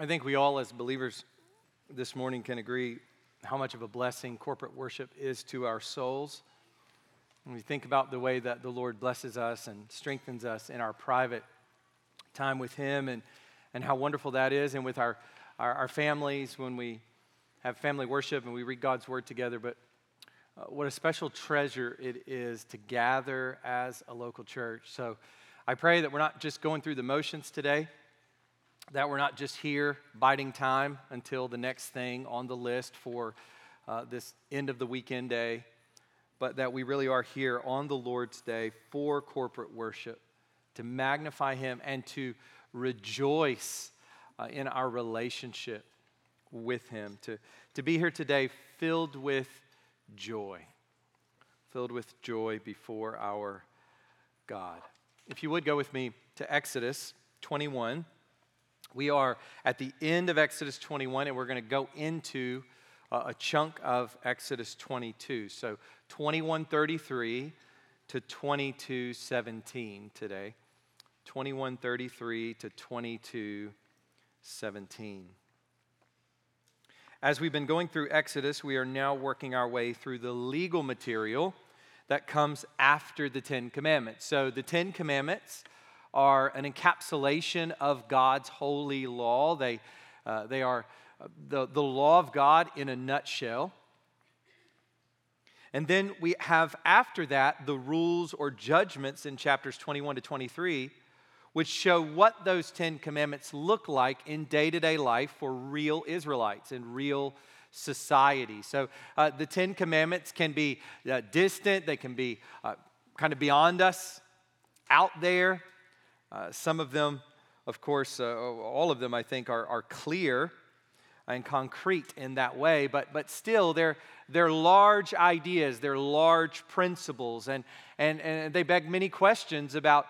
I think we all, as believers this morning, can agree how much of a blessing corporate worship is to our souls. When we think about the way that the Lord blesses us and strengthens us in our private time with Him and, and how wonderful that is, and with our, our, our families when we have family worship and we read God's Word together. But uh, what a special treasure it is to gather as a local church. So I pray that we're not just going through the motions today that we're not just here biding time until the next thing on the list for uh, this end of the weekend day, but that we really are here on the Lord's day for corporate worship, to magnify Him and to rejoice uh, in our relationship with Him, to, to be here today filled with joy, filled with joy before our God. If you would go with me to Exodus 21. We are at the end of Exodus 21, and we're going to go into uh, a chunk of Exodus 22. So 2133 to 2217 today. 2133 to 2217. As we've been going through Exodus, we are now working our way through the legal material that comes after the Ten Commandments. So the Ten Commandments are an encapsulation of God's holy law. They, uh, they are uh, the, the law of God in a nutshell. And then we have after that the rules or judgments in chapters 21 to 23, which show what those Ten Commandments look like in day to day life for real Israelites in real society. So uh, the Ten Commandments can be uh, distant, they can be uh, kind of beyond us, out there. Uh, some of them, of course, uh, all of them, I think, are, are clear and concrete in that way, but, but still, they're, they're large ideas, they're large principles, and, and, and they beg many questions about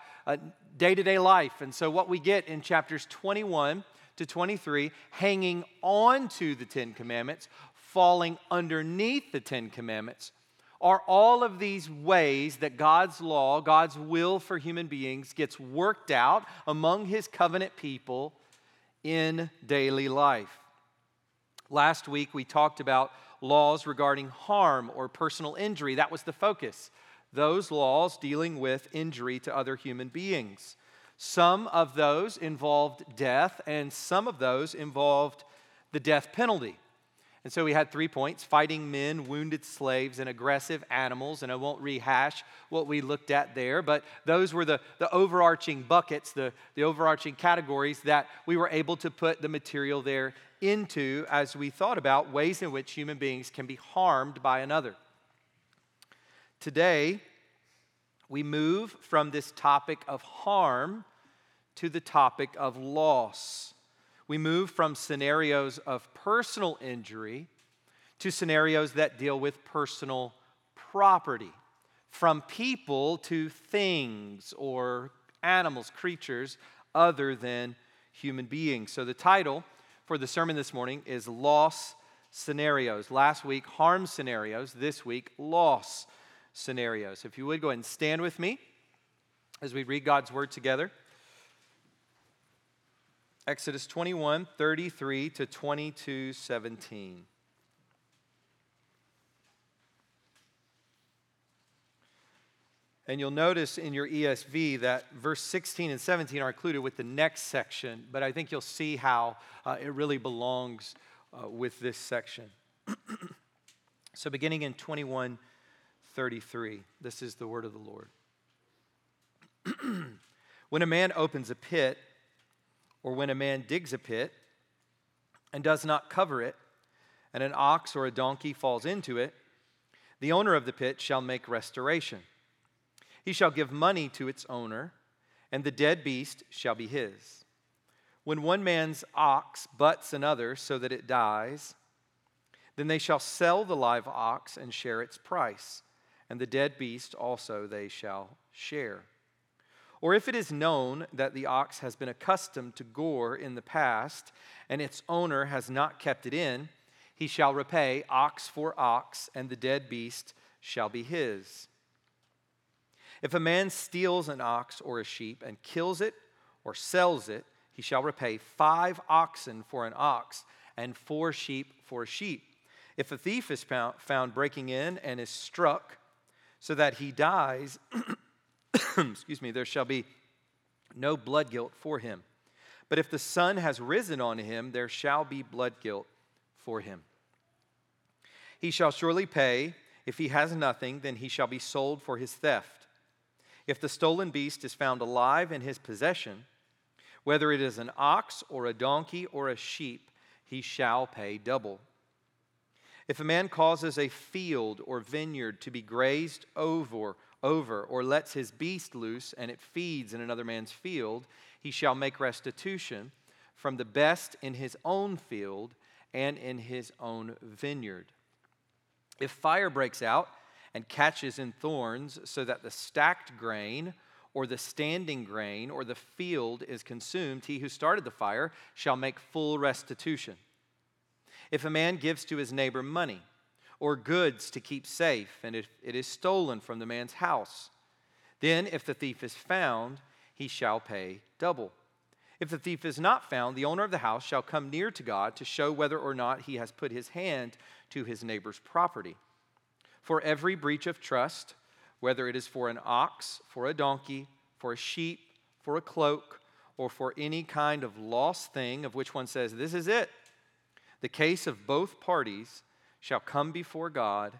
day to day life. And so, what we get in chapters 21 to 23, hanging on to the Ten Commandments, falling underneath the Ten Commandments, are all of these ways that God's law, God's will for human beings, gets worked out among his covenant people in daily life. Last week, we talked about laws regarding harm or personal injury. That was the focus. Those laws dealing with injury to other human beings. Some of those involved death, and some of those involved the death penalty. And so we had three points fighting men, wounded slaves, and aggressive animals. And I won't rehash what we looked at there, but those were the, the overarching buckets, the, the overarching categories that we were able to put the material there into as we thought about ways in which human beings can be harmed by another. Today, we move from this topic of harm to the topic of loss we move from scenarios of personal injury to scenarios that deal with personal property, from people to things or animals, creatures other than human beings. So the title for the sermon this morning is Loss Scenarios. Last week, harm scenarios. This week, loss scenarios. If you would go ahead and stand with me as we read God's word together. Exodus 21 33 to 22 17. And you'll notice in your ESV that verse 16 and 17 are included with the next section, but I think you'll see how uh, it really belongs uh, with this section. so, beginning in 21 33, this is the word of the Lord. when a man opens a pit, or when a man digs a pit and does not cover it, and an ox or a donkey falls into it, the owner of the pit shall make restoration. He shall give money to its owner, and the dead beast shall be his. When one man's ox butts another so that it dies, then they shall sell the live ox and share its price, and the dead beast also they shall share. Or if it is known that the ox has been accustomed to gore in the past, and its owner has not kept it in, he shall repay ox for ox, and the dead beast shall be his. If a man steals an ox or a sheep and kills it or sells it, he shall repay five oxen for an ox and four sheep for a sheep. If a thief is found breaking in and is struck so that he dies, excuse me, there shall be no blood guilt for him. But if the sun has risen on him, there shall be blood guilt for him. He shall surely pay. If he has nothing, then he shall be sold for his theft. If the stolen beast is found alive in his possession, whether it is an ox or a donkey or a sheep, he shall pay double. If a man causes a field or vineyard to be grazed over, over or lets his beast loose and it feeds in another man's field, he shall make restitution from the best in his own field and in his own vineyard. If fire breaks out and catches in thorns so that the stacked grain or the standing grain or the field is consumed, he who started the fire shall make full restitution. If a man gives to his neighbor money or goods to keep safe, and if it is stolen from the man's house, then if the thief is found, he shall pay double. If the thief is not found, the owner of the house shall come near to God to show whether or not he has put his hand to his neighbor's property. For every breach of trust, whether it is for an ox, for a donkey, for a sheep, for a cloak, or for any kind of lost thing of which one says, This is it. The case of both parties shall come before God.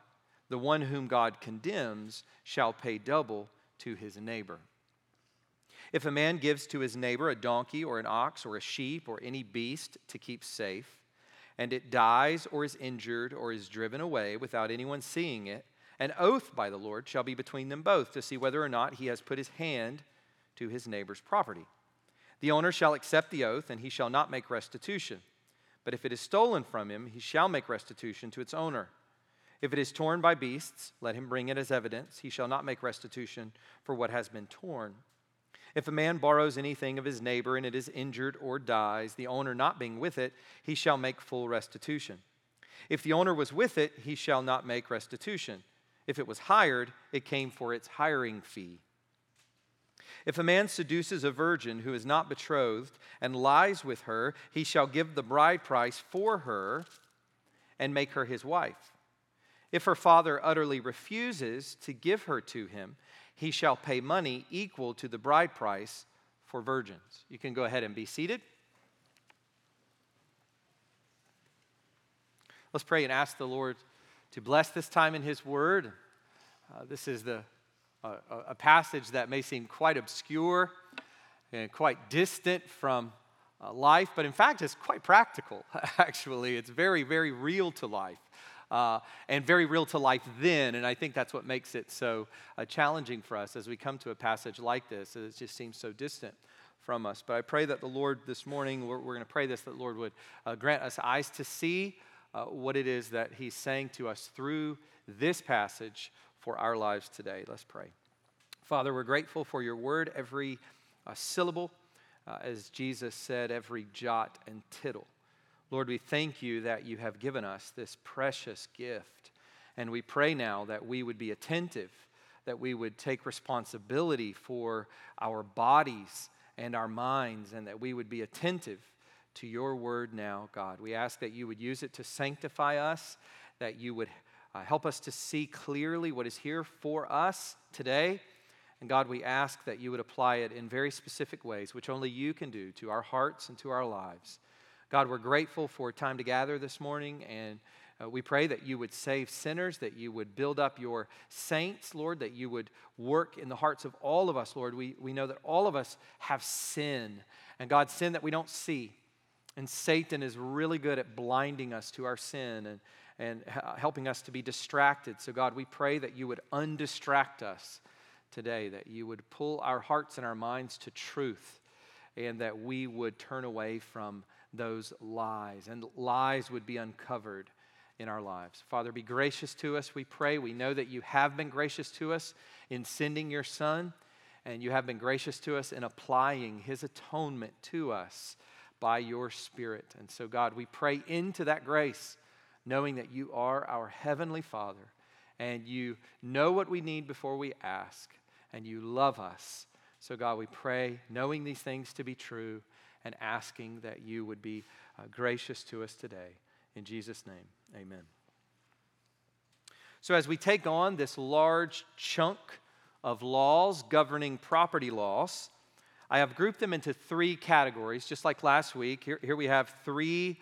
The one whom God condemns shall pay double to his neighbor. If a man gives to his neighbor a donkey or an ox or a sheep or any beast to keep safe, and it dies or is injured or is driven away without anyone seeing it, an oath by the Lord shall be between them both to see whether or not he has put his hand to his neighbor's property. The owner shall accept the oath, and he shall not make restitution. But if it is stolen from him, he shall make restitution to its owner. If it is torn by beasts, let him bring it as evidence. He shall not make restitution for what has been torn. If a man borrows anything of his neighbor and it is injured or dies, the owner not being with it, he shall make full restitution. If the owner was with it, he shall not make restitution. If it was hired, it came for its hiring fee. If a man seduces a virgin who is not betrothed and lies with her, he shall give the bride price for her and make her his wife. If her father utterly refuses to give her to him, he shall pay money equal to the bride price for virgins. You can go ahead and be seated. Let's pray and ask the Lord to bless this time in His Word. Uh, this is the, uh, a passage that may seem quite obscure and quite distant from uh, life, but in fact, it's quite practical, actually. It's very, very real to life. Uh, and very real to life then. And I think that's what makes it so uh, challenging for us as we come to a passage like this. It just seems so distant from us. But I pray that the Lord this morning, we're, we're going to pray this, that Lord would uh, grant us eyes to see uh, what it is that He's saying to us through this passage for our lives today. Let's pray. Father, we're grateful for your word, every uh, syllable, uh, as Jesus said, every jot and tittle. Lord, we thank you that you have given us this precious gift. And we pray now that we would be attentive, that we would take responsibility for our bodies and our minds, and that we would be attentive to your word now, God. We ask that you would use it to sanctify us, that you would uh, help us to see clearly what is here for us today. And God, we ask that you would apply it in very specific ways, which only you can do to our hearts and to our lives. God, we're grateful for time to gather this morning, and uh, we pray that you would save sinners, that you would build up your saints, Lord, that you would work in the hearts of all of us, Lord. We, we know that all of us have sin, and God, sin that we don't see. And Satan is really good at blinding us to our sin and, and helping us to be distracted. So, God, we pray that you would undistract us today, that you would pull our hearts and our minds to truth, and that we would turn away from those lies, and lies would be uncovered in our lives. Father, be gracious to us, we pray. We know that you have been gracious to us in sending your Son, and you have been gracious to us in applying his atonement to us by your Spirit. And so, God, we pray into that grace, knowing that you are our Heavenly Father and you know what we need before we ask, and you love us. So, God, we pray, knowing these things to be true, and asking that you would be uh, gracious to us today. In Jesus' name, amen. So, as we take on this large chunk of laws governing property laws, I have grouped them into three categories, just like last week. Here, here we have three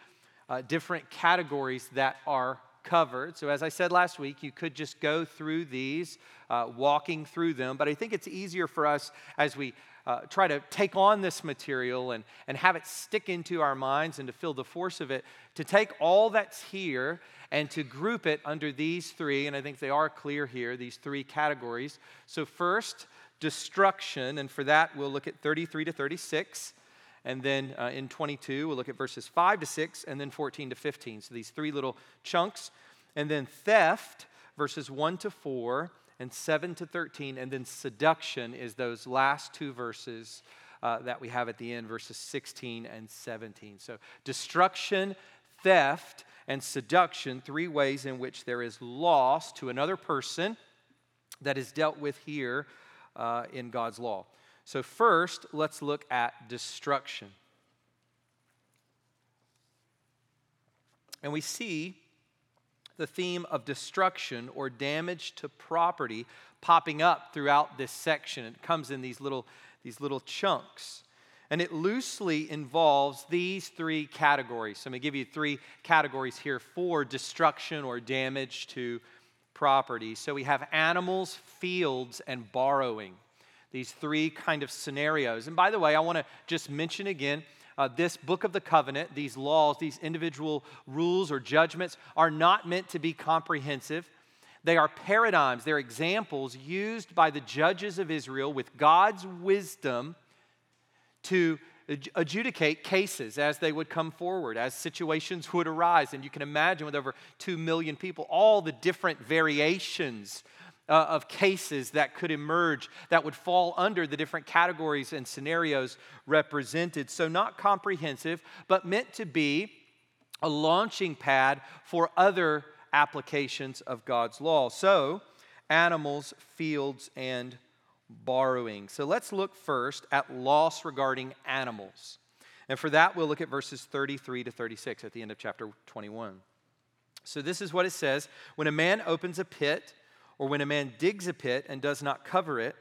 uh, different categories that are covered. So, as I said last week, you could just go through these, uh, walking through them, but I think it's easier for us as we uh, try to take on this material and, and have it stick into our minds and to feel the force of it, to take all that's here and to group it under these three, and I think they are clear here, these three categories. So, first, destruction, and for that, we'll look at 33 to 36. And then uh, in 22, we'll look at verses 5 to 6, and then 14 to 15. So these three little chunks. And then theft, verses 1 to 4, and 7 to 13. And then seduction is those last two verses uh, that we have at the end, verses 16 and 17. So destruction, theft, and seduction, three ways in which there is loss to another person that is dealt with here uh, in God's law. So, first, let's look at destruction. And we see the theme of destruction or damage to property popping up throughout this section. It comes in these little, these little chunks. And it loosely involves these three categories. So I'm going to give you three categories here for destruction or damage to property. So we have animals, fields, and borrowing. These three kind of scenarios. And by the way, I want to just mention again uh, this book of the covenant, these laws, these individual rules or judgments are not meant to be comprehensive. They are paradigms, they're examples used by the judges of Israel with God's wisdom to adjudicate cases as they would come forward, as situations would arise. And you can imagine with over 2 million people, all the different variations uh, of cases that could emerge that would fall under the different categories and scenarios represented. So, not comprehensive, but meant to be a launching pad for other applications of God's law. So, animals, fields, and borrowing. So, let's look first at loss regarding animals. And for that, we'll look at verses 33 to 36 at the end of chapter 21. So, this is what it says When a man opens a pit, or when a man digs a pit and does not cover it,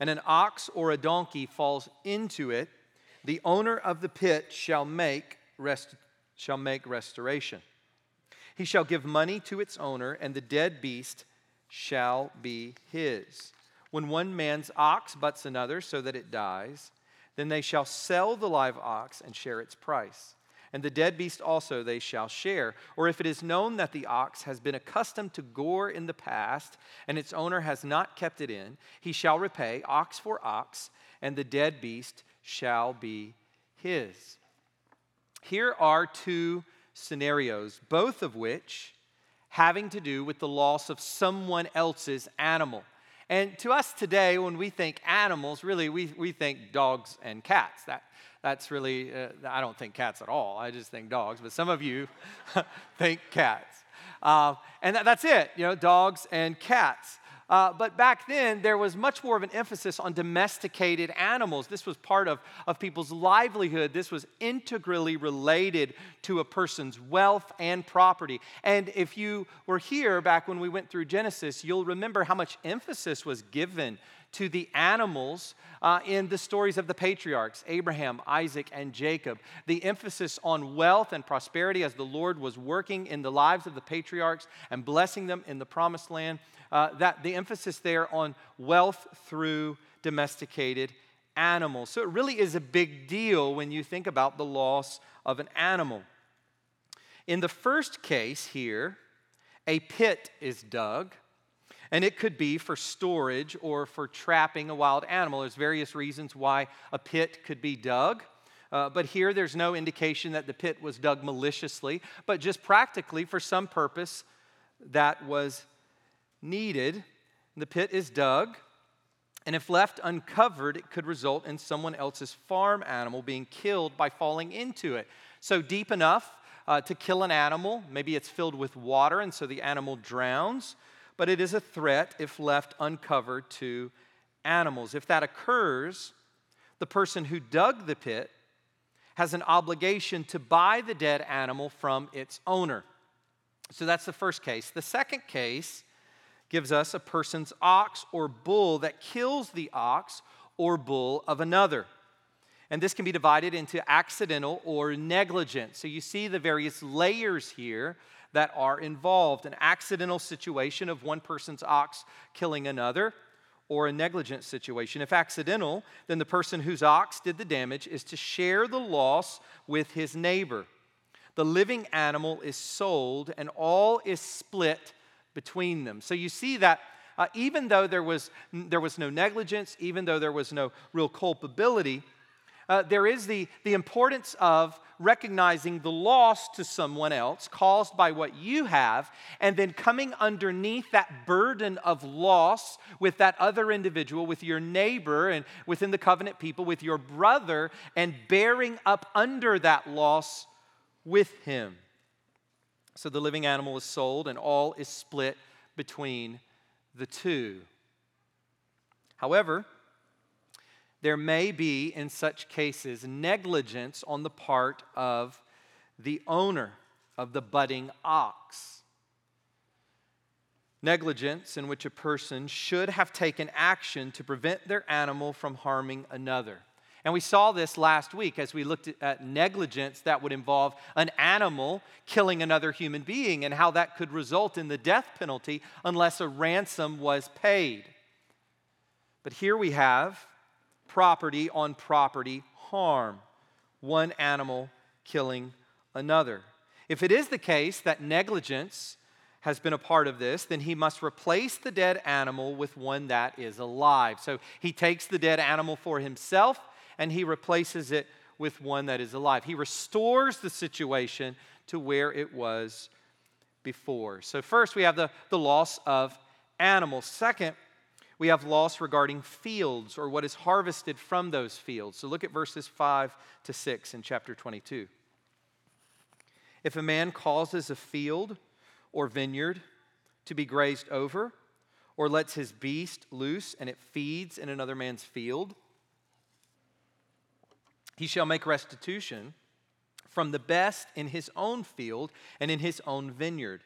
and an ox or a donkey falls into it, the owner of the pit shall make, rest, shall make restoration. He shall give money to its owner, and the dead beast shall be his. When one man's ox butts another so that it dies, then they shall sell the live ox and share its price and the dead beast also they shall share. Or if it is known that the ox has been accustomed to gore in the past, and its owner has not kept it in, he shall repay ox for ox, and the dead beast shall be his. Here are two scenarios, both of which having to do with the loss of someone else's animal. And to us today, when we think animals, really we, we think dogs and cats. That, that's really, uh, I don't think cats at all. I just think dogs, but some of you think cats. Uh, and that, that's it, you know, dogs and cats. Uh, but back then, there was much more of an emphasis on domesticated animals. This was part of, of people's livelihood. This was integrally related to a person's wealth and property. And if you were here back when we went through Genesis, you'll remember how much emphasis was given to the animals uh, in the stories of the patriarchs Abraham, Isaac, and Jacob. The emphasis on wealth and prosperity as the Lord was working in the lives of the patriarchs and blessing them in the promised land. Uh, that the emphasis there on wealth through domesticated animals. So it really is a big deal when you think about the loss of an animal. In the first case here, a pit is dug and it could be for storage or for trapping a wild animal. There's various reasons why a pit could be dug. Uh, but here there's no indication that the pit was dug maliciously, but just practically for some purpose that was needed. The pit is dug, and if left uncovered, it could result in someone else's farm animal being killed by falling into it. So, deep enough uh, to kill an animal, maybe it's filled with water, and so the animal drowns but it is a threat if left uncovered to animals. If that occurs, the person who dug the pit has an obligation to buy the dead animal from its owner. So that's the first case. The second case gives us a person's ox or bull that kills the ox or bull of another. And this can be divided into accidental or negligent. So you see the various layers here that are involved an accidental situation of one person's ox killing another, or a negligent situation. If accidental, then the person whose ox did the damage is to share the loss with his neighbor. The living animal is sold, and all is split between them. So you see that uh, even though there was, there was no negligence, even though there was no real culpability, uh, there is the, the importance of recognizing the loss to someone else caused by what you have, and then coming underneath that burden of loss with that other individual, with your neighbor, and within the covenant people, with your brother, and bearing up under that loss with him. So the living animal is sold, and all is split between the two. However, there may be, in such cases, negligence on the part of the owner of the butting ox. Negligence in which a person should have taken action to prevent their animal from harming another. And we saw this last week as we looked at negligence that would involve an animal killing another human being and how that could result in the death penalty unless a ransom was paid. But here we have property on property harm, one animal killing another. If it is the case that negligence has been a part of this, then he must replace the dead animal with one that is alive. So he takes the dead animal for himself and he replaces it with one that is alive. He restores the situation to where it was before. So, first, we have the, the loss of animals. Second, we have loss regarding fields or what is harvested from those fields. So look at verses 5 to 6 in chapter 22. If a man causes a field or vineyard to be grazed over, or lets his beast loose and it feeds in another man's field, he shall make restitution from the best in his own field and in his own vineyard.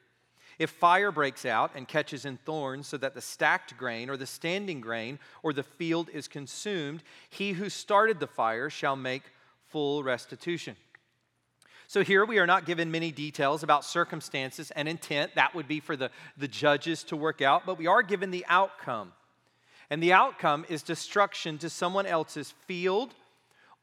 If fire breaks out and catches in thorns so that the stacked grain or the standing grain or the field is consumed, he who started the fire shall make full restitution. So here we are not given many details about circumstances and intent. That would be for the, the judges to work out, but we are given the outcome. And the outcome is destruction to someone else's field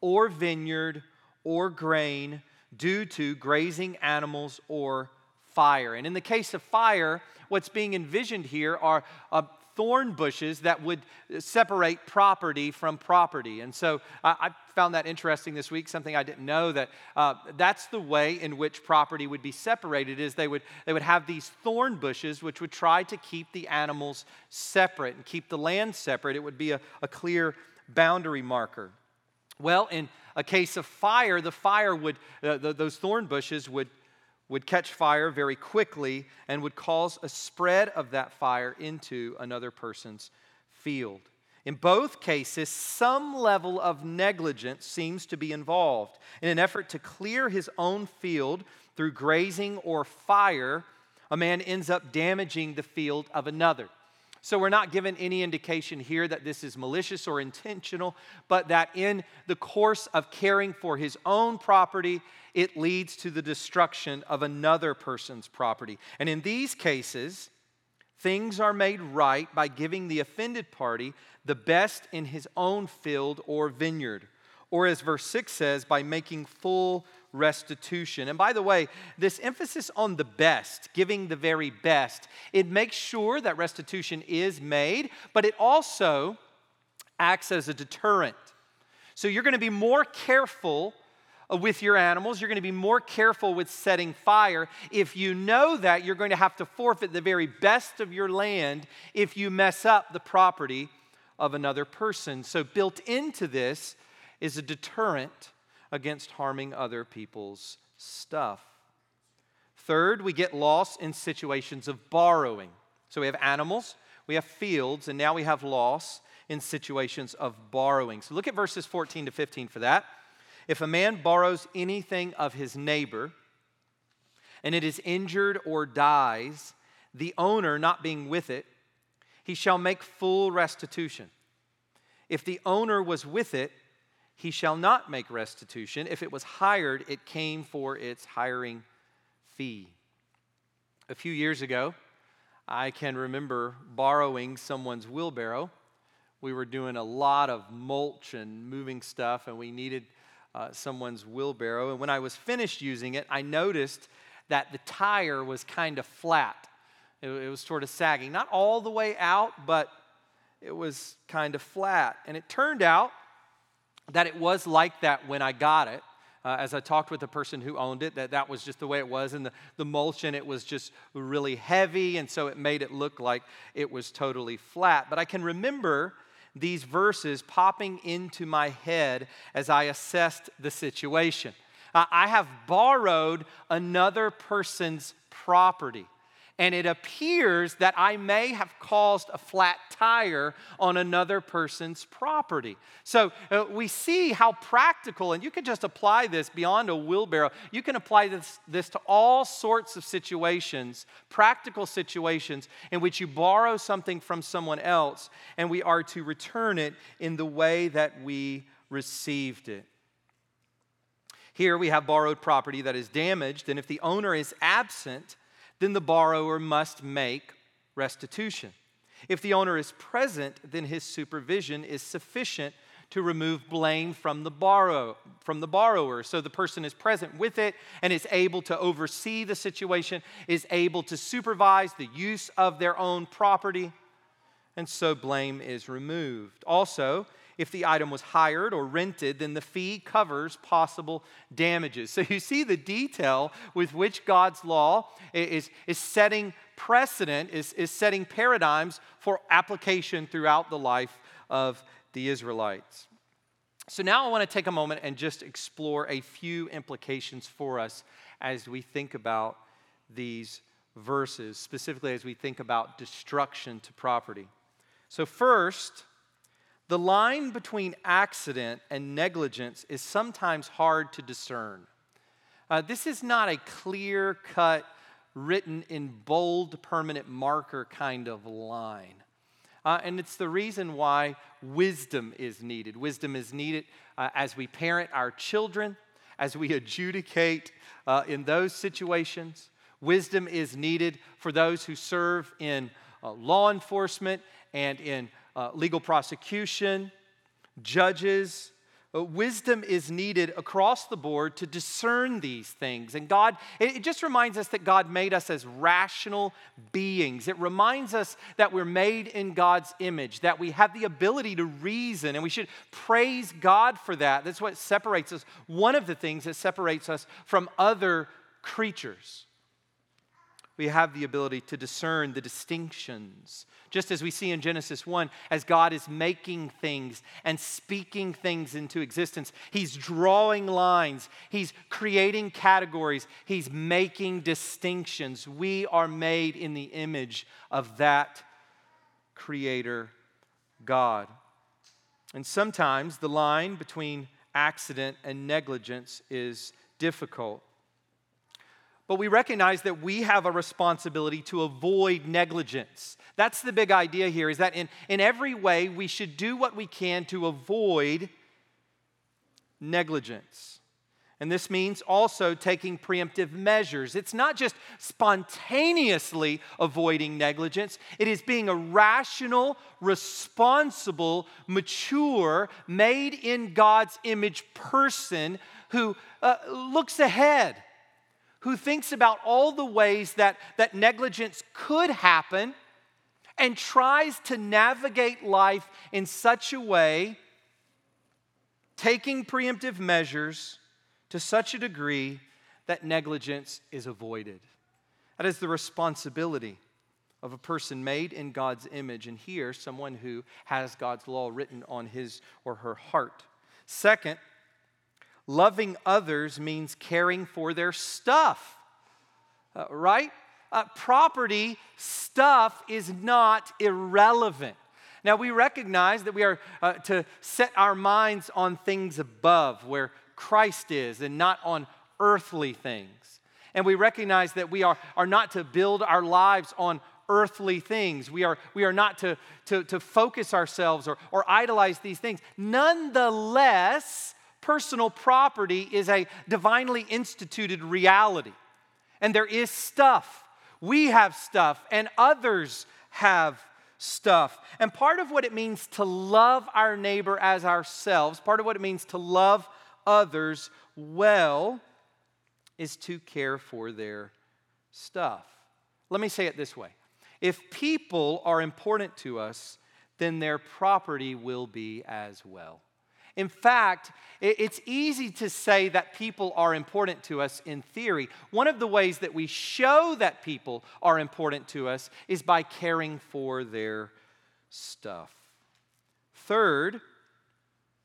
or vineyard or grain due to grazing animals or fire. And in the case of fire, what's being envisioned here are uh, thorn bushes that would separate property from property. And so I, I found that interesting this week, something I didn't know that uh, that's the way in which property would be separated is they would, they would have these thorn bushes which would try to keep the animals separate and keep the land separate. It would be a, a clear boundary marker. Well, in a case of fire, the fire would, uh, the, those thorn bushes would would catch fire very quickly and would cause a spread of that fire into another person's field. In both cases, some level of negligence seems to be involved. In an effort to clear his own field through grazing or fire, a man ends up damaging the field of another. So we're not given any indication here that this is malicious or intentional, but that in the course of caring for his own property, it leads to the destruction of another person's property. And in these cases, things are made right by giving the offended party the best in his own field or vineyard. Or, as verse 6 says, by making full restitution. And by the way, this emphasis on the best, giving the very best, it makes sure that restitution is made, but it also acts as a deterrent. So you're going to be more careful Uh, with your animals. You're going to be more careful with setting fire if you know that you're going to have to forfeit the very best of your land if you mess up the property of another person. So, built into this is a deterrent against harming other people's stuff. Third, we get loss in situations of borrowing. So we have animals, we have fields, and now we have loss in situations of borrowing. So look at verses 14 to 15 for that. If a man borrows anything of his neighbor, and it is injured or dies, the owner not being with it, he shall make full restitution. If the owner was with it, he shall not make restitution. If it was hired, it came for its hiring fee. A few years ago, I can remember borrowing someone's wheelbarrow. We were doing a lot of mulch and moving stuff, and we needed uh, someone's wheelbarrow. And when I was finished using it, I noticed that the tire was kind of flat. It, it was sort of sagging, not all the way out, but it was kind of flat. And it turned out that it was like that when I got it. Uh, as I talked with the person who owned it, that that was just the way it was. And the, the mulch in it was just really heavy, and so it made it look like it was totally flat. But I can remember these verses popping into my head as I assessed the situation. I have borrowed another person's property and it appears that I may have caused a flat tire on another person's property. So uh, we see how practical, and you can just apply this beyond a wheelbarrow. You can apply this, this to all sorts of situations, practical situations, in which you borrow something from someone else, and we are to return it in the way that we received it. Here we have borrowed property that is damaged, and if the owner is absent, then the borrower must make restitution. If the owner is present, then his supervision is sufficient to remove blame from the, borrow, from the borrower. So the person is present with it and is able to oversee the situation, is able to supervise the use of their own property, and so blame is removed. Also, if the item was hired or rented, then the fee covers possible damages. So you see the detail with which God's law is, is setting precedent, is, is setting paradigms for application throughout the life of the Israelites. So now I want to take a moment and just explore a few implications for us as we think about these verses, specifically as we think about destruction to property. So, first, the line between accident and negligence is sometimes hard to discern. Uh, this is not a clear cut, written in bold, permanent marker kind of line. Uh, and it's the reason why wisdom is needed. Wisdom is needed uh, as we parent our children, as we adjudicate uh, in those situations. Wisdom is needed for those who serve in uh, law enforcement and in uh, legal prosecution, judges. Uh, wisdom is needed across the board to discern these things. And God, it just reminds us that God made us as rational beings. It reminds us that we're made in God's image, that we have the ability to reason, and we should praise God for that. That's what separates us, one of the things that separates us from other creatures we have the ability to discern the distinctions. Just as we see in Genesis 1, as God is making things and speaking things into existence, He's drawing lines, He's creating categories, He's making distinctions. We are made in the image of that Creator God. And sometimes the line between accident and negligence is difficult. But we recognize that we have a responsibility to avoid negligence. That's the big idea here is that in, in every way we should do what we can to avoid negligence. And this means also taking preemptive measures. It's not just spontaneously avoiding negligence, it is being a rational, responsible, mature, made in God's image person who uh, looks ahead who thinks about all the ways that, that negligence could happen and tries to navigate life in such a way, taking preemptive measures to such a degree that negligence is avoided. That is the responsibility of a person made in God's image, and here, someone who has God's law written on his or her heart. Second, Loving others means caring for their stuff, uh, right? Uh, property, stuff is not irrelevant. Now, we recognize that we are uh, to set our minds on things above, where Christ is and not on earthly things. And we recognize that we are, are not to build our lives on earthly things. We are, we are not to, to, to focus ourselves or, or idolize these things. Nonetheless, personal property is a divinely instituted reality. And there is stuff. We have stuff, and others have stuff. And part of what it means to love our neighbor as ourselves, part of what it means to love others well, is to care for their stuff. Let me say it this way if people are important to us, then their property will be as well. In fact, it's easy to say that people are important to us in theory. One of the ways that we show that people are important to us is by caring for their stuff. Third,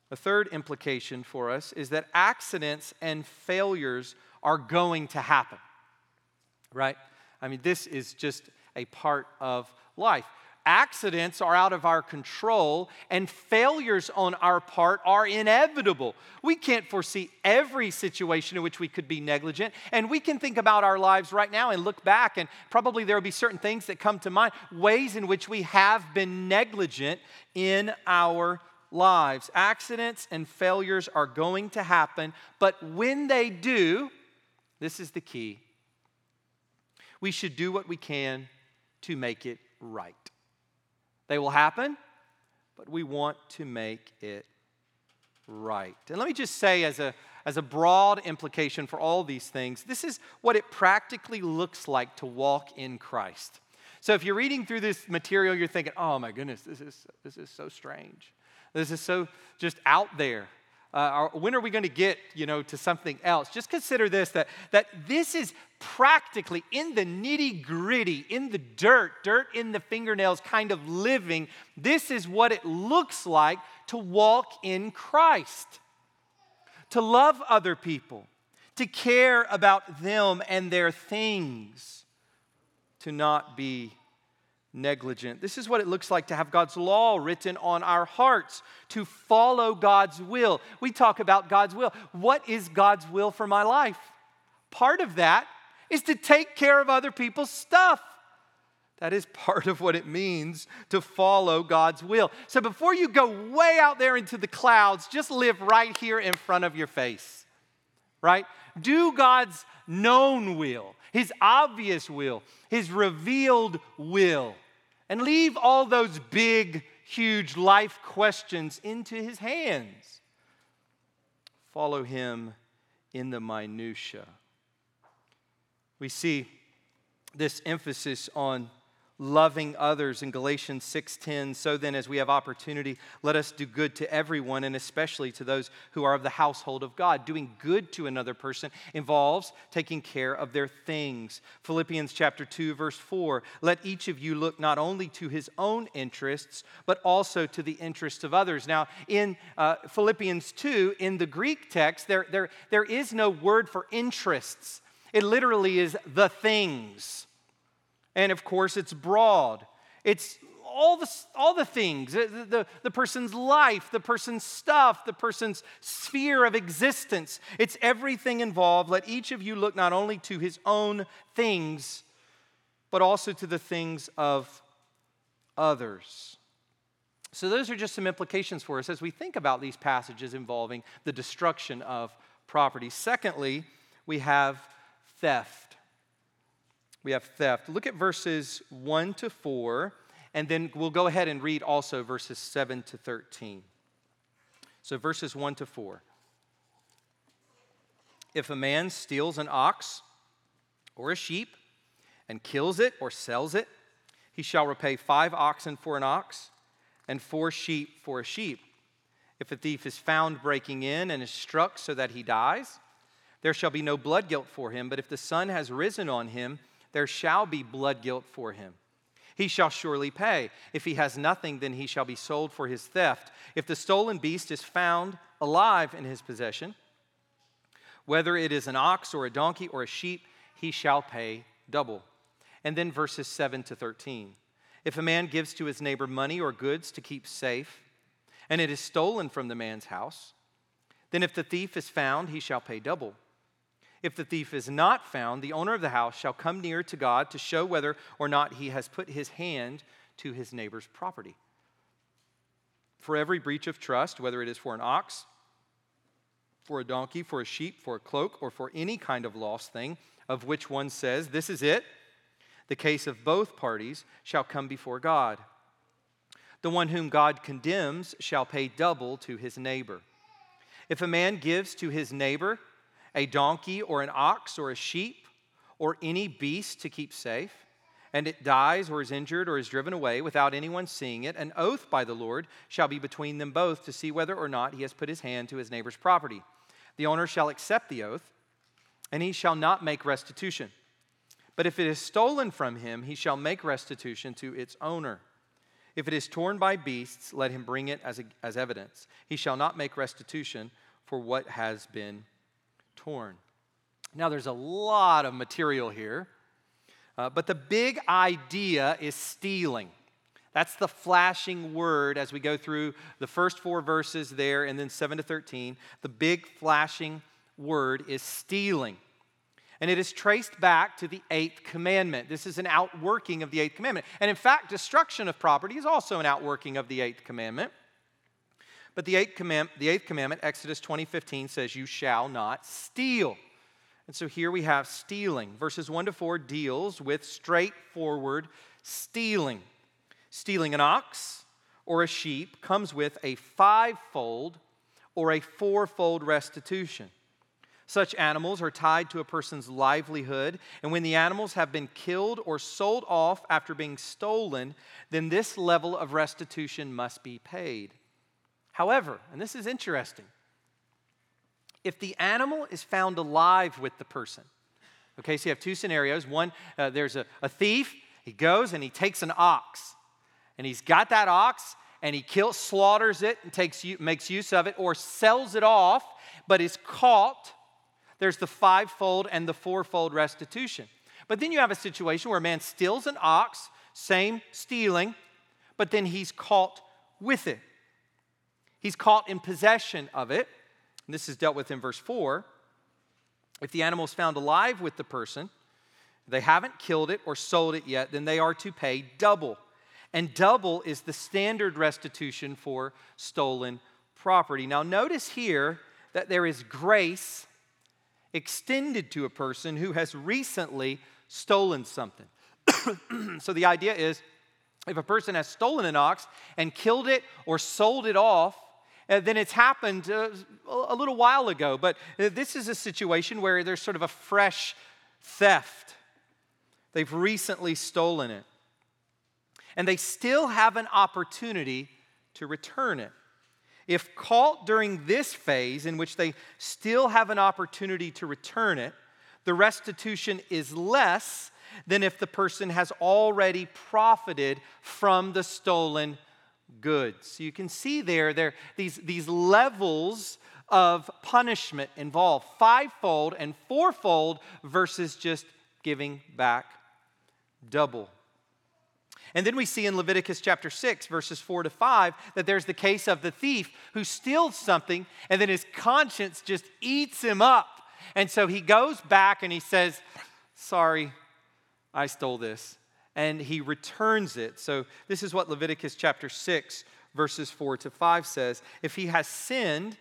a third implication for us is that accidents and failures are going to happen, right? I mean, this is just a part of life. Accidents are out of our control, and failures on our part are inevitable. We can't foresee every situation in which we could be negligent, and we can think about our lives right now and look back, and probably there will be certain things that come to mind, ways in which we have been negligent in our lives. Accidents and failures are going to happen, but when they do, this is the key. We should do what we can to make it right. They will happen, but we want to make it right. And let me just say, as a, as a broad implication for all these things, this is what it practically looks like to walk in Christ. So if you're reading through this material, you're thinking, oh my goodness, this is, this is so strange. This is so just out there uh, when are we going to get you know to something else? Just consider this that that this is practically in the nitty gritty in the dirt dirt in the fingernails kind of living this is what it looks like to walk in christ. To love other people to care about them and their things to not be negligent. This is what it looks like to have God's law written on our hearts, to follow God's will. We talk about God's will. What is God's will for my life? Part of that is to take care of other people's stuff. That is part of what it means to follow God's will. So before you go way out there into the clouds, just live right here in front of your face, right? Do God's known will, His obvious will, His revealed will and leave all those big, huge life questions into his hands. Follow him in the minutiae. We see this emphasis on loving others in Galatians 6:10 so then as we have opportunity let us do good to everyone and especially to those who are of the household of God. Doing good to another person involves taking care of their things. Philippians chapter 2 verse 4 let each of you look not only to his own interests but also to the interests of others. Now in uh, Philippians 2 in the Greek text there, there, there is no word for interests. It literally is the things and of course, it's broad. It's all the, all the things the, the, the, person's life, the person's stuff, the person's sphere of existence. It's everything involved. Let each of you look not only to his own things, but also to the things of others. So, those are just some implications for us as we think about these passages involving the destruction of property. Secondly, we have theft we have theft. Look at verses 1 to 4, and then we'll go ahead and read also verses 7 to 13. So, verses 1 to 4. If a man steals an ox or a sheep and kills it or sells it, he shall repay five oxen for an ox and four sheep for a sheep. If a thief is found breaking in and is struck so that he dies, there shall be no blood guilt for him. But if the sun has risen on him, there shall be blood guilt for him. He shall surely pay. If he has nothing, then he shall be sold for his theft. If the stolen beast is found alive in his possession, whether it is an ox or a donkey or a sheep, he shall pay double. And then verses 7 to 13. If a man gives to his neighbor money or goods to keep safe, and it is stolen from the man's house, Then if the thief is found, he shall pay double. If the thief is not found, the owner of the house shall come near to God to show whether or not he has put his hand to his neighbor's property. For every breach of trust, whether it is for an ox, for a donkey, for a sheep, for a cloak, or for any kind of lost thing, of which one says, This is it, the case of both parties shall come before God. The one whom God condemns shall pay double to his neighbor. If a man gives to his neighbor a donkey or an ox or a sheep or any beast to keep safe, and it dies or is injured or is driven away without anyone seeing it, an oath by the Lord shall be between them both to see whether or not he has put his hand to his neighbor's property. The owner shall accept the oath, and he shall not make restitution. But if it is stolen from him, he shall make restitution to its owner. If it is torn by beasts, let him bring it as, a, as evidence. He shall not make restitution for what has been torn. Now, there's a lot of material here, uh, but the big idea is stealing. That's the flashing word as we go through the first four verses there and then 7 to 13. The big flashing word is stealing and it is traced back to the eighth commandment. This is an outworking of the eighth commandment. And in fact, destruction of property is also an outworking of the eighth commandment. But the eighth, command, the eighth commandment, Exodus 20 15, says, You shall not steal. And so here we have stealing. Verses 1 to 4 deals with straightforward stealing. Stealing an ox or a sheep comes with a fivefold or a fourfold restitution. Such animals are tied to a person's livelihood, and when the animals have been killed or sold off after being stolen, then this level of restitution must be paid. However, and this is interesting, if the animal is found alive with the person, okay, so you have two scenarios. One, uh, there's a, a thief, he goes and he takes an ox, and he's got that ox, and he kills, slaughters it, and takes, makes use of it, or sells it off, but is caught there's the fivefold and the fourfold restitution. But then you have a situation where a man steals an ox, same stealing, but then he's caught with it. He's caught in possession of it. And this is dealt with in verse 4. If the animal is found alive with the person, they haven't killed it or sold it yet, then they are to pay double. And double is the standard restitution for stolen property. Now, notice here that there is grace extended to a person who has recently stolen something. so the idea is if a person has stolen an ox and killed it or sold it off, then it's happened uh, a little while ago. But uh, this is a situation where there's sort of a fresh theft. They've recently stolen it. And they still have an opportunity to return it. If caught during this phase, in which they still have an opportunity to return it, the restitution is less than if the person has already profited from the stolen goods. So you can see there, there these, these levels of punishment involved fivefold and fourfold versus just giving back double. And then we see in Leviticus chapter 6, verses 4 to 5, that there's the case of the thief who steals something and then his conscience just eats him up. And so he goes back and he says, Sorry, I stole this. And he returns it. So this is what Leviticus chapter 6, verses 4 to 5 says. If he has sinned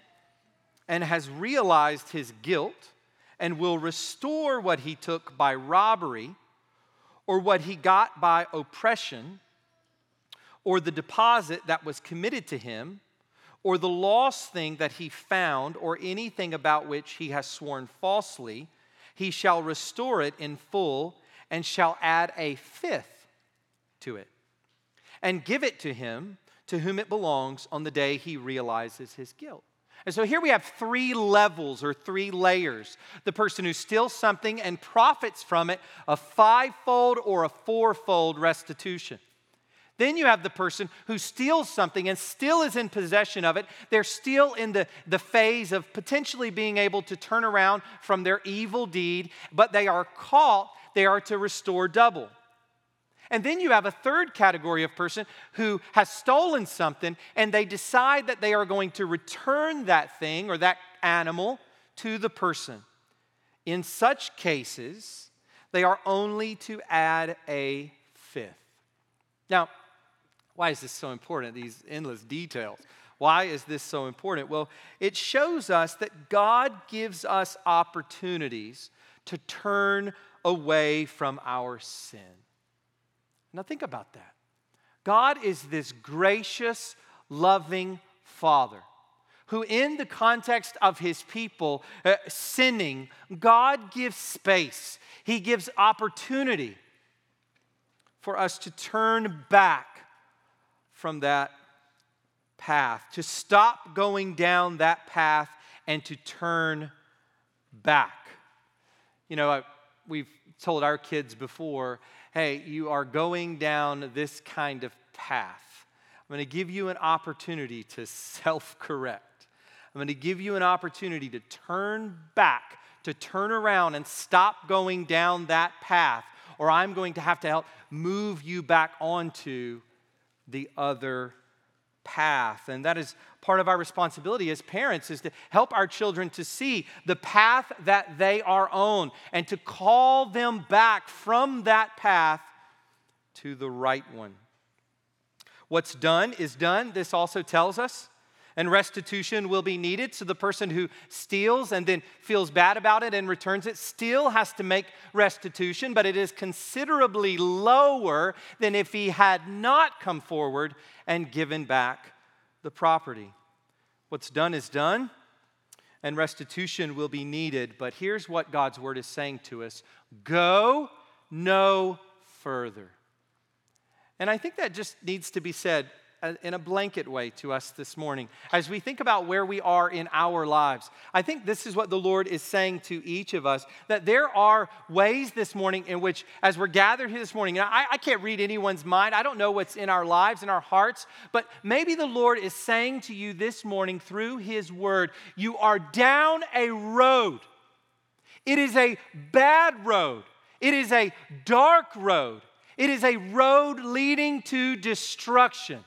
and has realized his guilt and will restore what he took by robbery, or what he got by oppression, or the deposit that was committed to him, or the lost thing that he found, or anything about which he has sworn falsely, he shall restore it in full and shall add a fifth to it and give it to him to whom it belongs on the day he realizes his guilt. And so here we have three levels or three layers. The person who steals something and profits from it, a fivefold or a fourfold restitution. Then you have the person who steals something and still is in possession of it. They're still in the, the phase of potentially being able to turn around from their evil deed, but they are caught, they are to restore double. And then you have a third category of person who has stolen something and they decide that they are going to return that thing or that animal to the person. In such cases, they are only to add a fifth. Now, why is this so important? These endless details. Why is this so important? Well, it shows us that God gives us opportunities to turn away from our sin. Now, think about that. God is this gracious, loving Father who, in the context of his people uh, sinning, God gives space, he gives opportunity for us to turn back from that path, to stop going down that path and to turn back. You know, we've told our kids before hey, you are going down this kind of path. I'm going to give you an opportunity to self correct. I'm going to give you an opportunity to turn back, to turn around and stop going down that path, or I'm going to have to help move you back onto the other path. And that is part of our responsibility as parents is to help our children to see the path that they are on and to call them back from that path to the right one. What's done is done, this also tells us. And restitution will be needed. So the person who steals and then feels bad about it and returns it still has to make restitution, but it is considerably lower than if he had not come forward and given back the property. What's done is done, and restitution will be needed. But here's what God's word is saying to us go no further. And I think that just needs to be said in a blanket way to us this morning as we think about where we are in our lives. I think this is what the Lord is saying to each of us that there are ways this morning in which, as we're gathered here this morning, I, I can't read anyone's mind, I don't know what's in our lives, in our hearts, but maybe the Lord is saying to you this morning through His word, you are down a road. It is a bad road, it is a dark road. It is a road leading to destruction.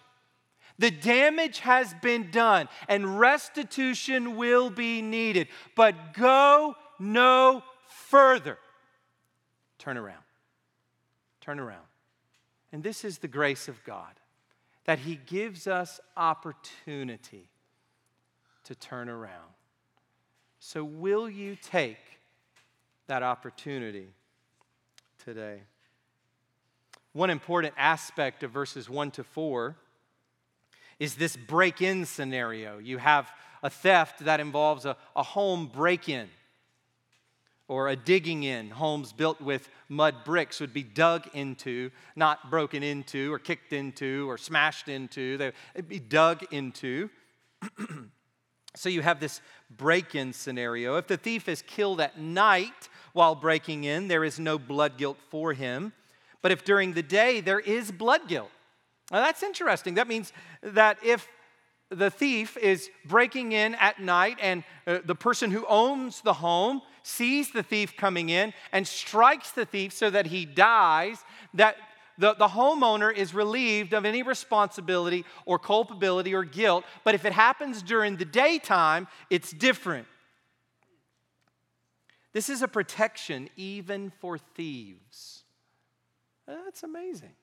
The damage has been done and restitution will be needed, but go no further. Turn around. Turn around. And this is the grace of God that He gives us opportunity to turn around. So, will you take that opportunity today? One important aspect of verses 1 to 4 is this break in scenario. You have a theft that involves a, a home break in or a digging in. Homes built with mud bricks would be dug into, not broken into or kicked into or smashed into. They'd be dug into. so you have this break in scenario. If the thief is killed at night while breaking in, there is no blood guilt for him. But if during the day, there is blood guilt. Now that's interesting. That means that if the thief is breaking in at night and uh, the person who owns the home sees the thief coming in and strikes the thief so that he dies, that the, the homeowner is relieved of any responsibility or culpability or guilt. But if it happens during the daytime, it's different. This is a protection even for thieves. That's amazing.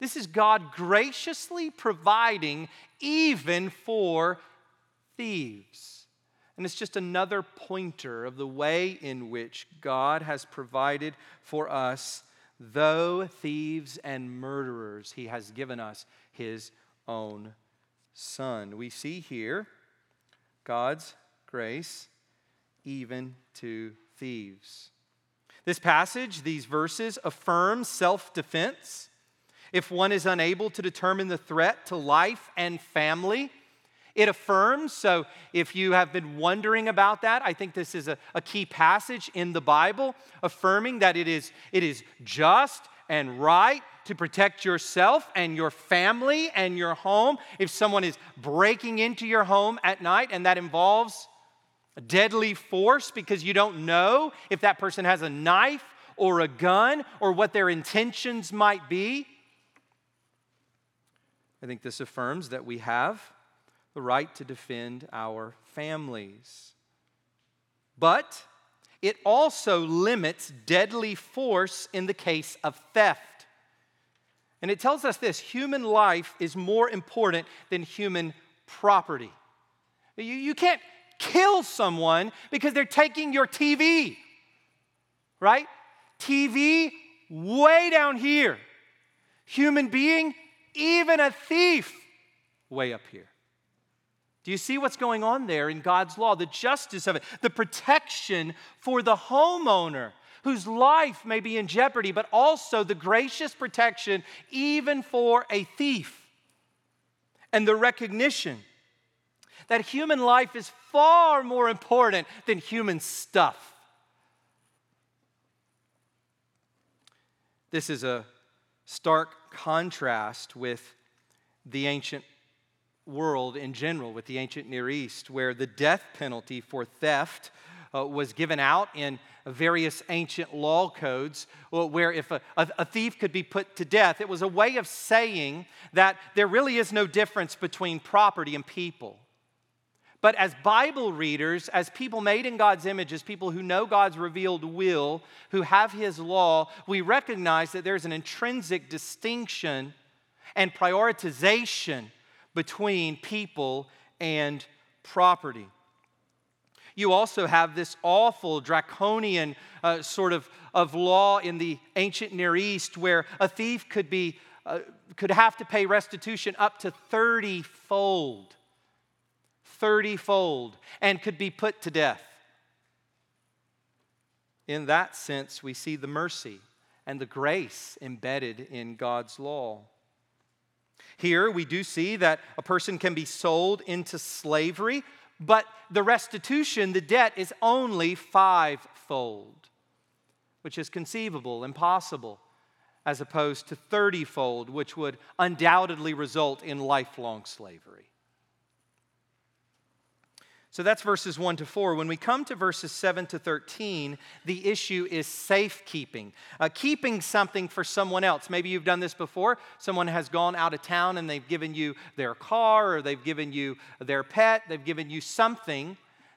This is God graciously providing even for thieves. And it's just another pointer of the way in which God has provided for us, though thieves and murderers, He has given us His own Son. We see here God's grace even to thieves. This passage, these verses, affirm self defense. If one is unable to determine the threat to life and family, it affirms. So, if you have been wondering about that, I think this is a, a key passage in the Bible, affirming that it is, it is just and right to protect yourself and your family and your home. If someone is breaking into your home at night and that involves deadly force because you don't know if that person has a knife or a gun or what their intentions might be. I think this affirms that we have the right to defend our families. But it also limits deadly force in the case of theft. And it tells us this human life is more important than human property. You, you can't kill someone because they're taking your TV, right? TV way down here. Human being, even a thief, way up here. Do you see what's going on there in God's law? The justice of it, the protection for the homeowner whose life may be in jeopardy, but also the gracious protection even for a thief. And the recognition that human life is far more important than human stuff. This is a stark contrast with the ancient world in general, with the ancient Near East, where the death penalty for theft uh, was given out in various ancient law codes, where if a, a thief could be put to death, it was a way of saying that there really is no difference between property and people. But as Bible readers, as people made in God's image, as people who know God's revealed will, who have His law, we recognize that there's an intrinsic distinction and prioritization between people and property. You also have this awful draconian uh, sort of, of law in the ancient Near East where a thief could, be, uh, could have to pay restitution up to 30 fold, 30 fold, and could be put to death. In that sense, we see the mercy and the grace embedded in God's law. Here, we do see that a person can be sold into slavery, but the restitution, the debt, is only fivefold, which is conceivable, impossible, as opposed to 30 fold, which would undoubtedly result in lifelong slavery. So that's verses 1 to 4. When we come to verses 7 to 13, the issue is safekeeping, uh, keeping something for someone else. Maybe you've done this before. Someone has gone out of town and they've given you their car or they've given you their pet, they've given you something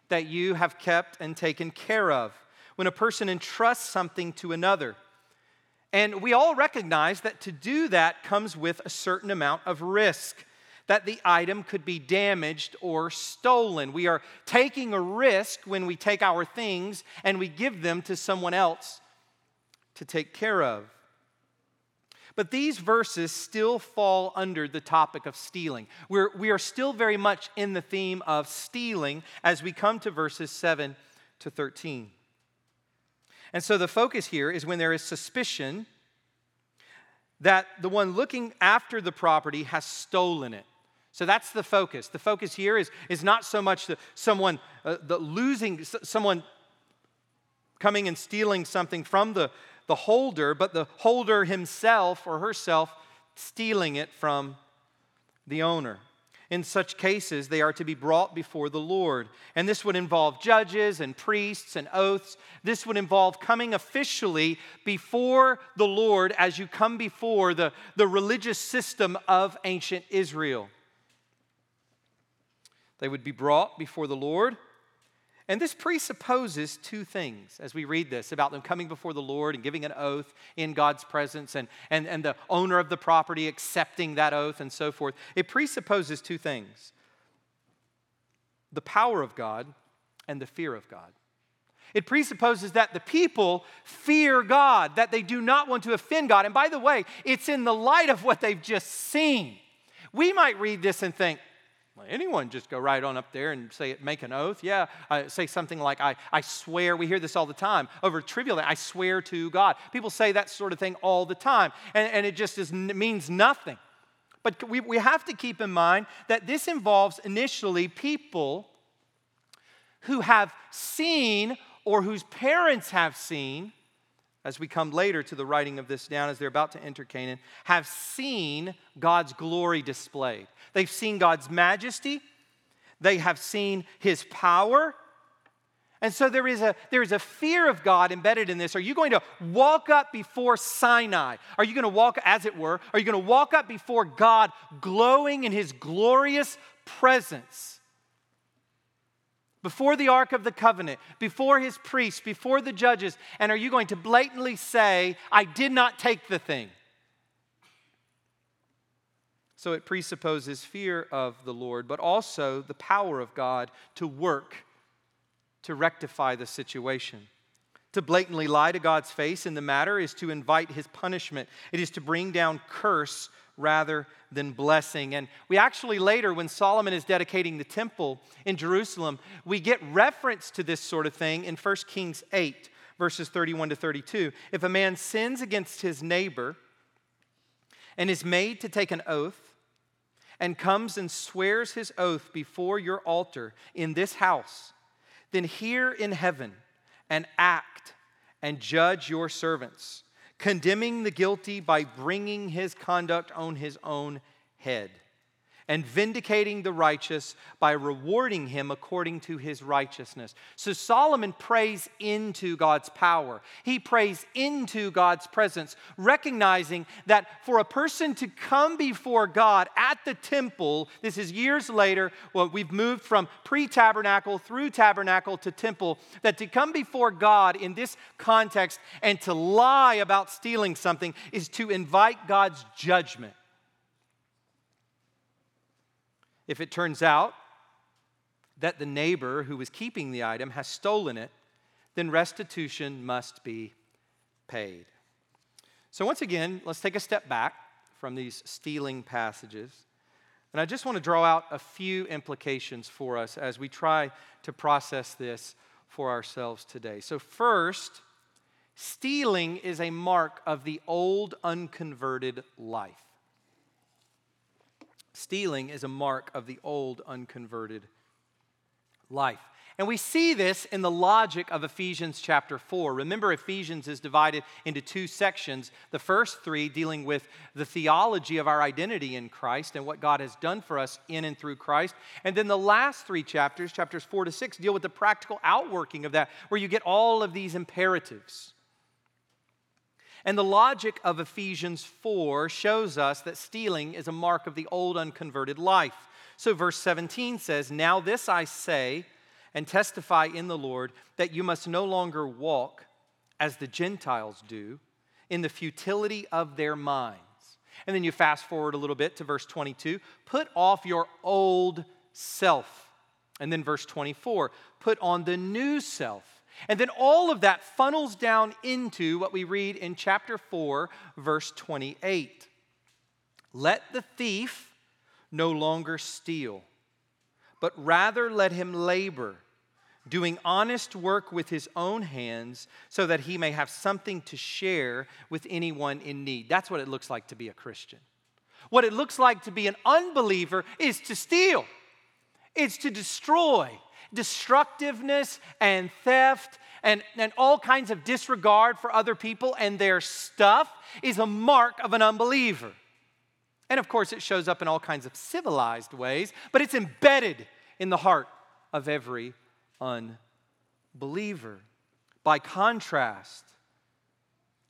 that you have kept and taken care of. When a person entrusts something to another, and we all recognize that to do that comes with a certain amount of risk that the item could be damaged or stolen. We are taking a risk when we take our things and we give them to someone else to take care of. But these verses still fall under the topic of stealing. We're, we are still very much in the theme of stealing as we come to verses 7 to 13. And so the focus here is when there is suspicion that the one looking after the property has stolen it. So that's the focus. The focus here is, is not so much the, someone uh, the losing, someone coming and stealing something from the, the holder, but the holder himself or herself stealing it from the owner. In such cases, they are to be brought before the Lord. And this would involve judges and priests and oaths. This would involve coming officially before the Lord as you come before the, the religious system of ancient Israel. They would be brought before the Lord. And this presupposes two things as we read this about them coming before the Lord and giving an oath in God's presence and, and, and the owner of the property accepting that oath and so forth. It presupposes two things the power of God and the fear of God. It presupposes that the people fear God, that they do not want to offend God. And by the way, it's in the light of what they've just seen. We might read this and think, anyone just go right on up there and say it, make an oath. Yeah, say something like, I, I swear. We hear this all the time over trivial. I swear to God. People say that sort of thing all the time, and, and it just is, means nothing. But we, we have to keep in mind that this involves initially people who have seen or whose parents have seen as we come later to the writing of this down, as they're about to enter Canaan, have seen God's glory displayed. They've seen God's majesty, they have seen his power. And so there is, a, there is a fear of God embedded in this. Are you going to walk up before Sinai? Are you going to walk, as it were, are you going to walk up before God glowing in his glorious presence? Before the Ark of the Covenant, before his priests, before the judges? And are you going to blatantly say, I did not take the thing? So it presupposes fear of the Lord, but also the power of God to work to rectify the situation. To blatantly lie to God's face in the matter is to invite his punishment, it is to bring down curse rather than blessing. And we actually later, when Solomon is dedicating the temple in Jerusalem, we get reference to this sort of thing in 1 Kings 8, verses 31 to 32. If a man sins against his neighbor and is made to take an oath, and comes and swears his oath before your altar in this house, then hear in heaven and act and judge your servants condemning the guilty by bringing his conduct on his own head and vindicating the righteous by rewarding him according to his righteousness. So Solomon prays into God's power. He prays into God's presence, recognizing that for a person to come before God at the temple, this is years later, well, we've moved from pre tabernacle through tabernacle to temple, that to come before God in this context and to lie about stealing something is to invite God's judgment. If it turns out that the neighbor who was keeping the item has stolen it, then restitution must be paid. So, once again, let's take a step back from these stealing passages. And I just want to draw out a few implications for us as we try to process this for ourselves today. So, first, stealing is a mark of the old unconverted life. Stealing is a mark of the old unconverted life. And we see this in the logic of Ephesians chapter 4. Remember, Ephesians is divided into two sections. The first three dealing with the theology of our identity in Christ and what God has done for us in and through Christ. And then the last three chapters, chapters 4 to 6, deal with the practical outworking of that, where you get all of these imperatives. And the logic of Ephesians 4 shows us that stealing is a mark of the old unconverted life. So, verse 17 says, Now this I say and testify in the Lord that you must no longer walk as the Gentiles do in the futility of their minds. And then you fast forward a little bit to verse 22 put off your old self. And then verse 24 put on the new self and then all of that funnels down into what we read in chapter 4, verse 28. Let the thief no longer steal, but rather let him labor, doing honest work with his own hands, so that he may have something to share with anyone in need. That's what it looks like to be a Christian. What it looks like to be an unbeliever is to steal, it's to destroy, destructiveness and theft and, and all kinds of disregard for other people and their stuff is a mark of an unbeliever. And of course, it shows up in all kinds of civilized ways, but it's embedded in the heart of every unbeliever. By contrast,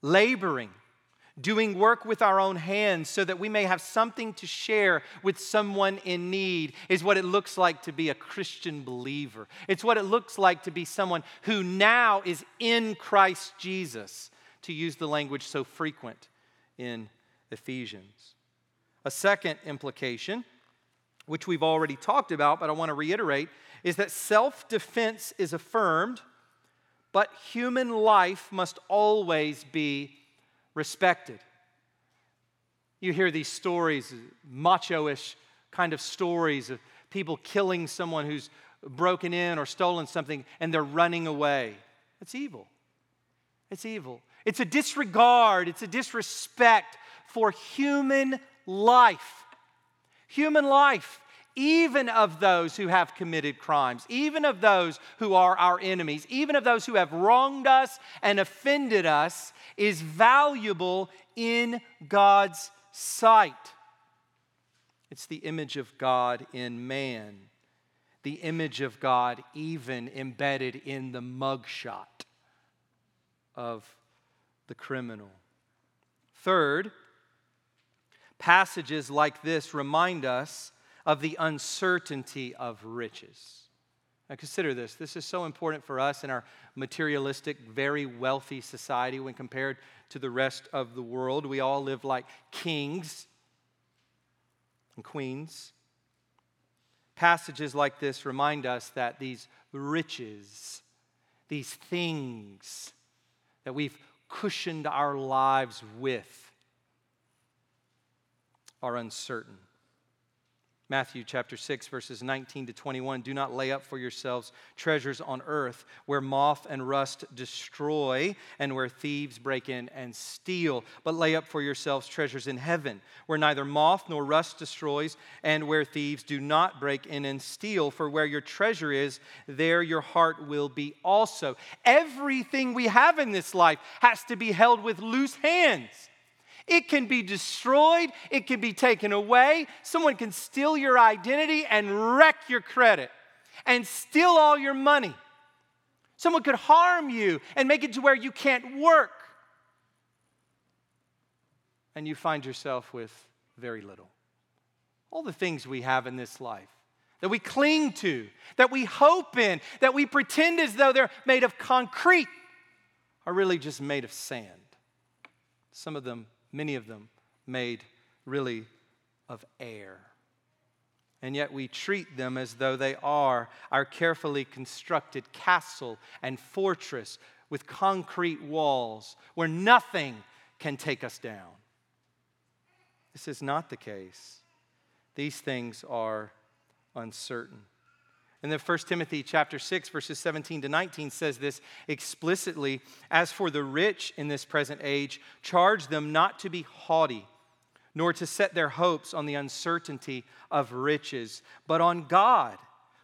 laboring doing work with our own hands so that we may have something to share with someone in need is what it looks like to be a Christian believer. It's what it looks like to be someone who now is in Christ Jesus, to use the language so frequent in Ephesians. A second implication, which we've already talked about, but I want to reiterate, is that self defense is affirmed, but human life must always be respected. You hear these stories, macho ish kind of stories of people killing someone who's broken in or stolen something and they're running away. It's evil. It's evil. It's a disregard, it's a disrespect for human life. Human life even of those who have committed crimes, even of those who are our enemies, even of those who have wronged us and offended us, is valuable in God's sight. It's the image of God in man, the image of God even embedded in the mugshot of the criminal. Third, passages like this remind us of the uncertainty of riches. Now, consider this. This is so important for us in our materialistic, very wealthy society when compared to the rest of the world. We all live like kings and queens. Passages like this remind us that these riches, these things that we've cushioned our lives with, are uncertain. Matthew chapter 6, verses 19 to 21. Do not lay up for yourselves treasures on earth where moth and rust destroy and where thieves break in and steal, but lay up for yourselves treasures in heaven where neither moth nor rust destroys and where thieves do not break in and steal. For where your treasure is, there your heart will be also. Everything we have in this life has to be held with loose hands. It can be destroyed, it can be taken away. Someone can steal your identity and wreck your credit and steal all your money. Someone could harm you and make it to where you can't work. And you find yourself with very little. All the things we have in this life that we cling to, that we hope in, that we pretend as though they're made of concrete, are really just made of sand. Some of them many of them made really of air. And yet we treat them as though they are our carefully constructed castle and fortress with concrete walls where nothing can take us down. This is not the case. These things are uncertain. And then 1 Timothy chapter 6 verses 17 to 19 says this explicitly, as for the rich in this present age, charge them not to be haughty, nor to set their hopes on the uncertainty of riches, but on God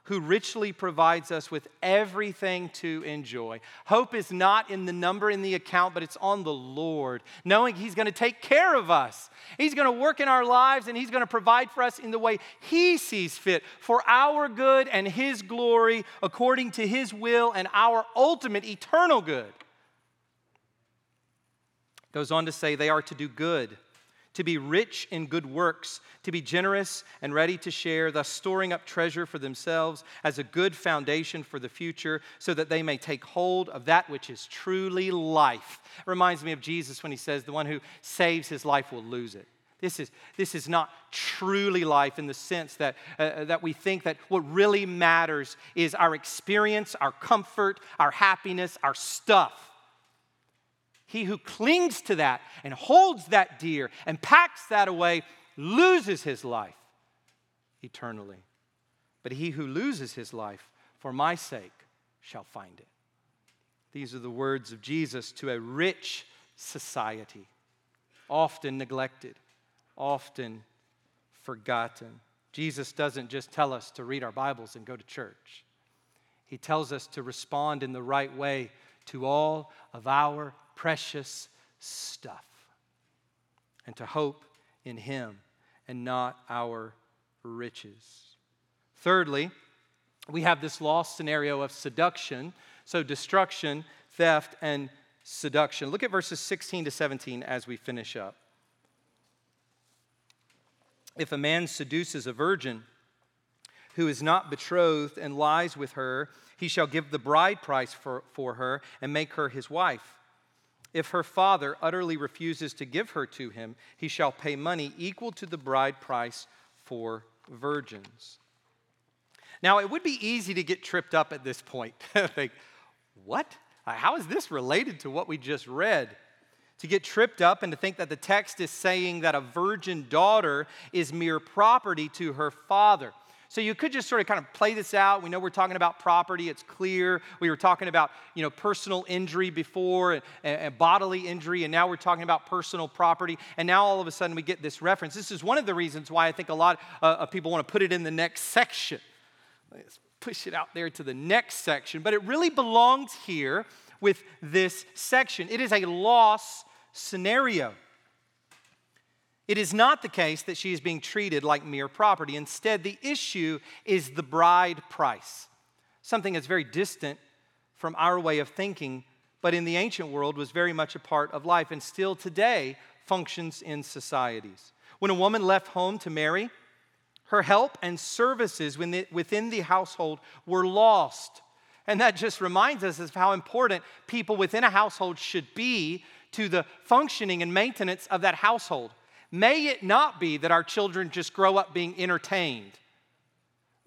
who richly provides us with everything to enjoy. Hope is not in the number in the account, but it's on the Lord, knowing He's going to take care of us. He's going to work in our lives and He's going to provide for us in the way He sees fit for our good and His glory, according to His will and our ultimate eternal good. Goes on to say they are to do good to be rich in good works, to be generous and ready to share, thus storing up treasure for themselves as a good foundation for the future, so that they may take hold of that which is truly life. It reminds me of Jesus when he says, The one who saves his life will lose it. This is, this is not truly life in the sense that, uh, uh that we think that what really matters is our experience, our comfort, our happiness, our stuff. He who clings to that and holds that dear and packs that away loses his life eternally. But he who loses his life for my sake shall find it. These are the words of Jesus to a rich society, often neglected, often forgotten. Jesus doesn't just tell us to read our Bibles and go to church. He tells us to respond in the right way to all of our precious stuff and to hope in Him and not our riches. Thirdly, we have this loss scenario of seduction. So, destruction, theft, and seduction. Look at verses 16 to 17 as we finish up. If a man seduces a virgin who is not betrothed and lies with her, he shall give the bride price for, for her and make her his wife. If her father utterly refuses to give her to him, he shall pay money equal to the bride price for virgins. Now, it would be easy to get tripped up at this point. Think, what? How is this related to what we just read? To get tripped up and to think that the text is saying that a virgin daughter is mere property to her father. So you could just sort of kind of play this out. We know we're talking about property, it's clear. We were talking about, you know, personal injury before and, and, bodily injury, and now we're talking about personal property. And now all of a sudden we get this reference. This is one of the reasons why I think a lot uh, of people want to put it in the next section. Let's push it out there to the next section. But it really belongs here with this section. It is a loss scenario. It is not the case that she is being treated like mere property. Instead, the issue is the bride price, something that's very distant from our way of thinking, but in the ancient world was very much a part of life and still today functions in societies. When a woman left home to marry, her help and services within the household were lost. And that just reminds us of how important people within a household should be to the functioning and maintenance of that household. May it not be that our children just grow up being entertained.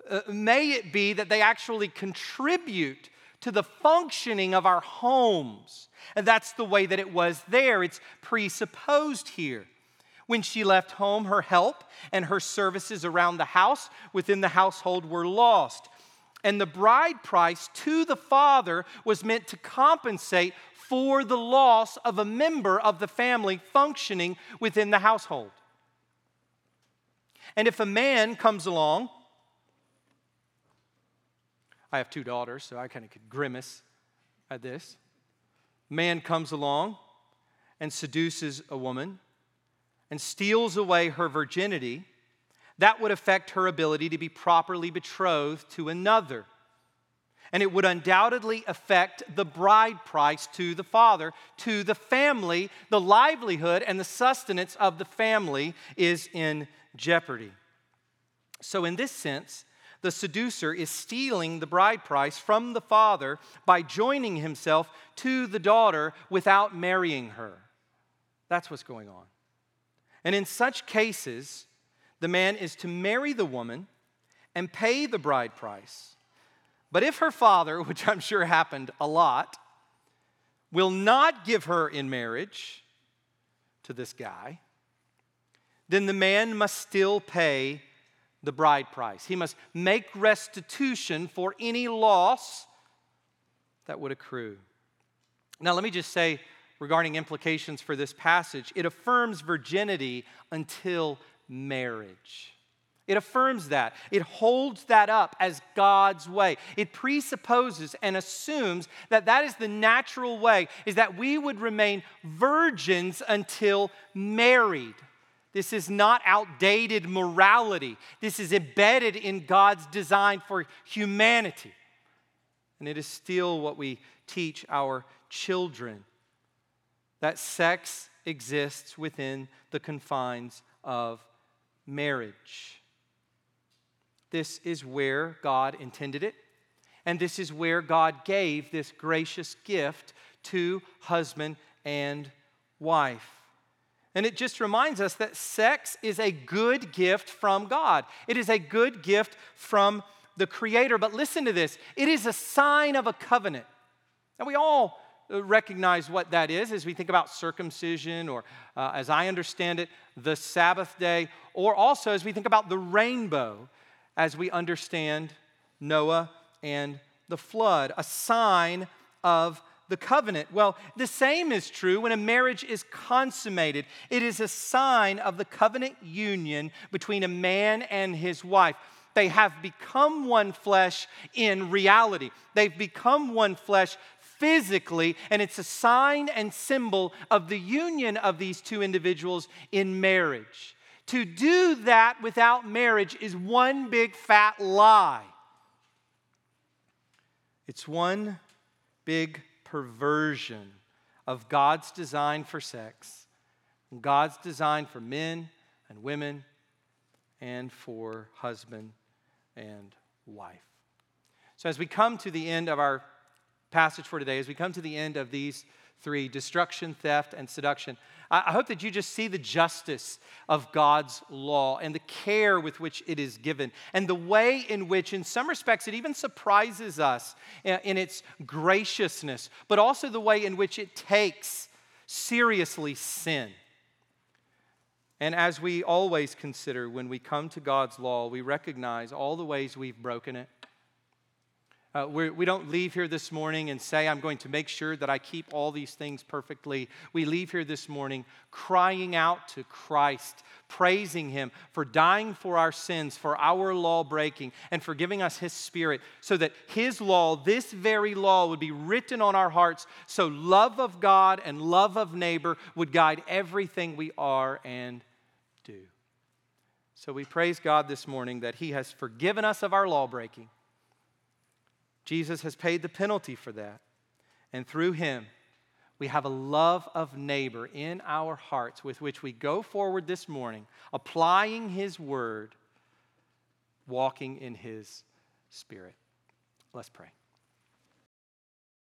Uh, may it be that they actually contribute to the functioning of our homes. And that's the way that it was there. It's presupposed here. When she left home, her help and her services around the house within the household were lost. And the bride price to the father was meant to compensate for the loss of a member of the family functioning within the household. And if a man comes along, I have two daughters, so I kind of could grimace at this. Man comes along and seduces a woman and steals away her virginity, that would affect her ability to be properly betrothed to another. And it would undoubtedly affect the bride price to the father, to the family. The livelihood and the sustenance of the family is in jeopardy. So, in this sense, the seducer is stealing the bride price from the father by joining himself to the daughter without marrying her. That's what's going on. And in such cases, the man is to marry the woman and pay the bride price. But if her father, which I'm sure happened a lot, will not give her in marriage to this guy, then the man must still pay the bride price. He must make restitution for any loss that would accrue. Now, let me just say regarding implications for this passage it affirms virginity until marriage. It affirms that. It holds that up as God's way. It presupposes and assumes that that is the natural way, is that we would remain virgins until married. This is not outdated morality. This is embedded in God's design for humanity. And it is still what we teach our children that sex exists within the confines of marriage. This is where God intended it, and this is where God gave this gracious gift to husband and wife. And it just reminds us that sex is a good gift from God. It is a good gift from the Creator. But listen to this it is a sign of a covenant. And we all uh, recognize what that is as we think about circumcision, or uh, as I understand it, the Sabbath day, or also as we think about the rainbow, as we understand Noah and the flood, a sign of the covenant. Well, the same is true when a marriage is consummated. It is a sign of the covenant union between a man and his wife. They have become one flesh in reality. They've become one flesh physically, and it's a sign and symbol of the union of these two individuals in marriage. To do that without marriage is one big fat lie. It's one big perversion of God's design for sex, God's design for men and women, and for husband and wife. So, as we come to the end of our passage for today, as we come to the end of these three destruction, theft, and seduction. I hope that you just see the justice of God's law and the care with which it is given, and the way in which, in some respects, it even surprises us in its graciousness, but also the way in which it takes seriously sin. And as we always consider when we come to God's law, we recognize all the ways we've broken it uh, we do not leave here this morning and say, I'm going to make sure that I keep all these things perfectly. We leave here this morning crying out to Christ, praising Him for dying for our sins, for our law breaking, and for giving us His Spirit so that His law, this very law, would be written on our hearts so love of God and love of neighbor would guide everything we are and do. So we praise God this morning that He has forgiven us of our law breaking Jesus has paid the penalty for that. And through him, we have a love of neighbor in our hearts with which we go forward this morning, applying his word walking in his spirit. Let's pray.